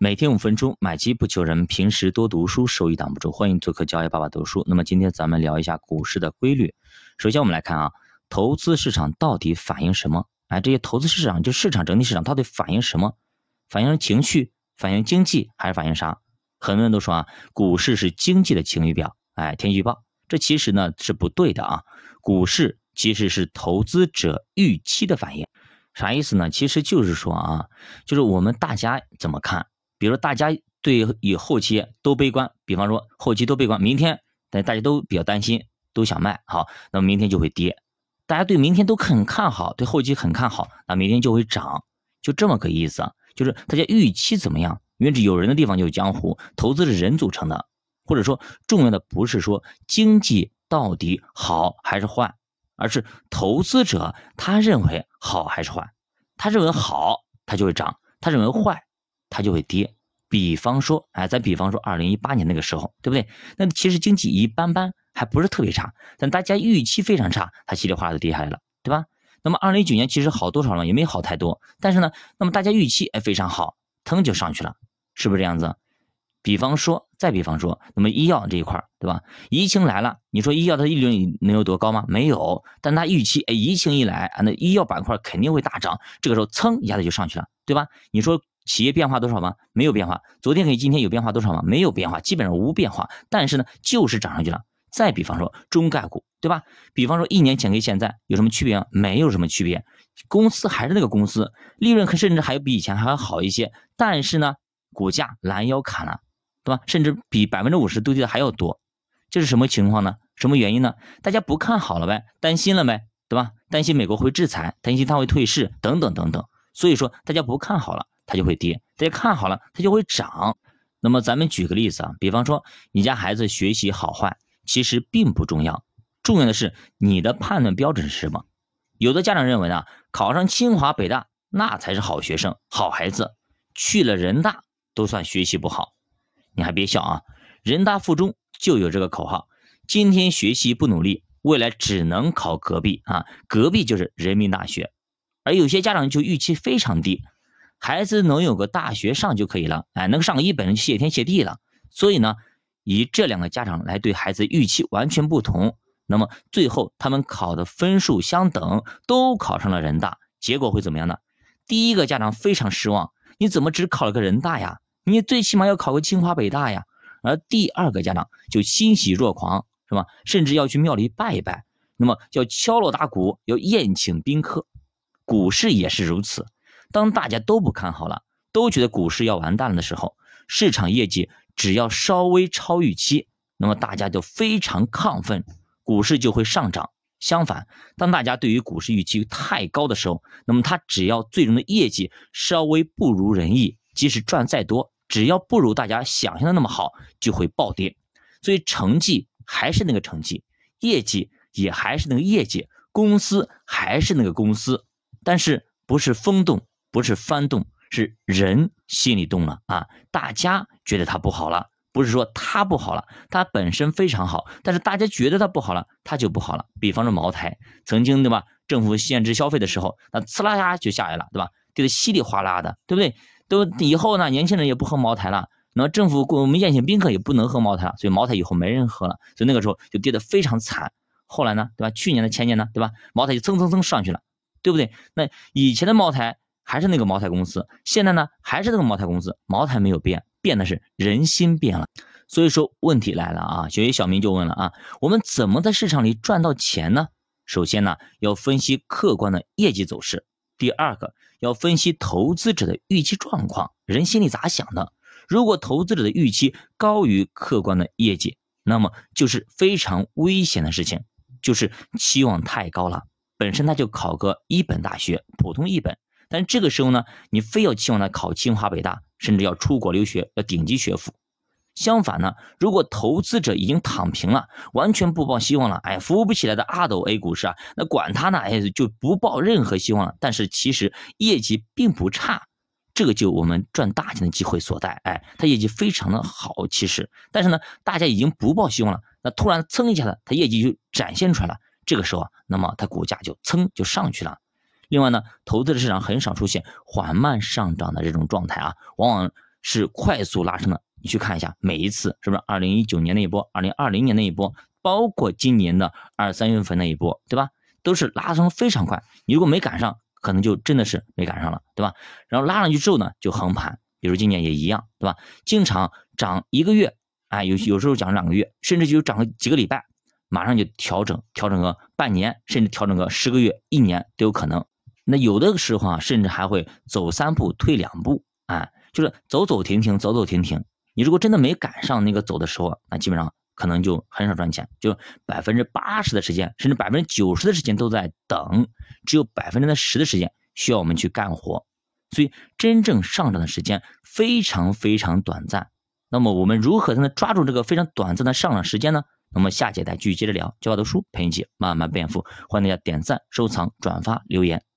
每天五分钟，买基不求人，平时多读书，收益挡不住。欢迎做客教育爸爸读书。那么今天咱们聊一下股市的规律。首先我们来看啊，投资市场到底反映什么？哎，这些投资市场就市场整体市场到底反映什么？反映情绪，反映经济，还是反映啥？很多人都说啊，股市是经济的晴雨表，哎，天气预报。这其实呢是不对的啊，股市其实是投资者预期的反应。啥意思呢？其实就是说啊，就是我们大家怎么看？比如大家对以后期都悲观，比方说后期都悲观，明天但大家都比较担心，都想卖，好，那么明天就会跌。大家对明天都很看好，对后期很看好，那明天就会涨，就这么个意思。就是大家预期怎么样？因为有人的地方就有江湖，投资是人组成的，或者说重要的不是说经济到底好还是坏，而是投资者他认为好还是坏。他认为好，他就会涨；他认为坏。它就会跌，比方说，哎，再比方说，二零一八年那个时候，对不对？那其实经济一般般，还不是特别差，但大家预期非常差，它稀里哗啦的跌下来了，对吧？那么二零一九年其实好多少了，也没好太多，但是呢，那么大家预期哎非常好，腾就上去了，是不是这样子？比方说，再比方说，那么医药这一块，对吧？疫情来了，你说医药的利润能有多高吗？没有，但它预期，哎，疫情一来啊，那医药板块肯定会大涨，这个时候蹭一下子就上去了，对吧？你说。企业变化多少吗？没有变化。昨天和今天有变化多少吗？没有变化，基本上无变化。但是呢，就是涨上去了。再比方说中概股，对吧？比方说一年前跟现在有什么区别吗？没有什么区别。公司还是那个公司，利润甚至还有比以前还要好一些。但是呢，股价拦腰砍了，对吧？甚至比百分之五十都跌的还要多。这是什么情况呢？什么原因呢？大家不看好了呗，担心了呗，对吧？担心美国会制裁，担心它会退市，等等等等。所以说大家不看好了。它就会跌，大家看好了，它就会涨。那么咱们举个例子啊，比方说你家孩子学习好坏，其实并不重要，重要的是你的判断标准是什么。有的家长认为呢，考上清华北大那才是好学生、好孩子，去了人大都算学习不好。你还别笑啊，人大附中就有这个口号：今天学习不努力，未来只能考隔壁啊，隔壁就是人民大学。而有些家长就预期非常低。孩子能有个大学上就可以了，哎，能上个一本就谢天谢地了。所以呢，以这两个家长来对孩子预期完全不同，那么最后他们考的分数相等，都考上了人大，结果会怎么样呢？第一个家长非常失望，你怎么只考了个人大呀？你最起码要考个清华北大呀。而第二个家长就欣喜若狂，是吧？甚至要去庙里拜一拜，那么要敲锣打鼓，要宴请宾客。股市也是如此。当大家都不看好了，都觉得股市要完蛋了的时候，市场业绩只要稍微超预期，那么大家就非常亢奋，股市就会上涨。相反，当大家对于股市预期太高的时候，那么它只要最终的业绩稍微不如人意，即使赚再多，只要不如大家想象的那么好，就会暴跌。所以成绩还是那个成绩，业绩也还是那个业绩，公司还是那个公司，但是不是风动。不是翻动，是人心里动了啊！大家觉得它不好了，不是说它不好了，它本身非常好，但是大家觉得它不好了，它就不好了。比方说茅台，曾经对吧？政府限制消费的时候，那呲啦啦就下来了，对吧？跌得稀里哗啦的，对不对？都以后呢，年轻人也不喝茅台了，那么政府我们宴请宾客也不能喝茅台了，所以茅台以后没人喝了，所以那个时候就跌得非常惨。后来呢，对吧？去年的前年呢，对吧？茅台就蹭蹭蹭上去了，对不对？那以前的茅台。还是那个茅台公司，现在呢还是那个茅台公司，茅台没有变，变的是人心变了。所以说问题来了啊，学习小明就问了啊，我们怎么在市场里赚到钱呢？首先呢要分析客观的业绩走势，第二个要分析投资者的预期状况，人心里咋想的？如果投资者的预期高于客观的业绩，那么就是非常危险的事情，就是期望太高了，本身他就考个一本大学，普通一本。但这个时候呢，你非要期望他考清华北大，甚至要出国留学，要顶级学府。相反呢，如果投资者已经躺平了，完全不抱希望了，哎，扶不起来的阿斗 A 股市啊，那管他呢，哎，就不抱任何希望了。但是其实业绩并不差，这个就我们赚大钱的机会所在。哎，他业绩非常的好，其实，但是呢，大家已经不抱希望了，那突然蹭一下子，他业绩就展现出来了。这个时候，那么他股价就蹭就上去了。另外呢，投资的市场很少出现缓慢上涨的这种状态啊，往往是快速拉升的。你去看一下，每一次是不是二零一九年那一波，二零二零年那一波，包括今年的二三月份那一波，对吧？都是拉升非常快。你如果没赶上，可能就真的是没赶上了，对吧？然后拉上去之后呢，就横盘。比如今年也一样，对吧？经常涨一个月，哎，有有时候涨两个月，甚至就涨个几个礼拜，马上就调整，调整个半年，甚至调整个十个月、一年都有可能。那有的时候啊，甚至还会走三步退两步，啊，就是走走停停，走走停停。你如果真的没赶上那个走的时候，那基本上可能就很少赚钱，就百分之八十的时间，甚至百分之九十的时间都在等，只有百分之十的时间需要我们去干活。所以，真正上涨的时间非常非常短暂。那么，我们如何才能抓住这个非常短暂的上涨时间呢？那么，下节再继续接着聊。教我的书陪你一起慢慢变富。欢迎大家点赞、收藏、转发、留言。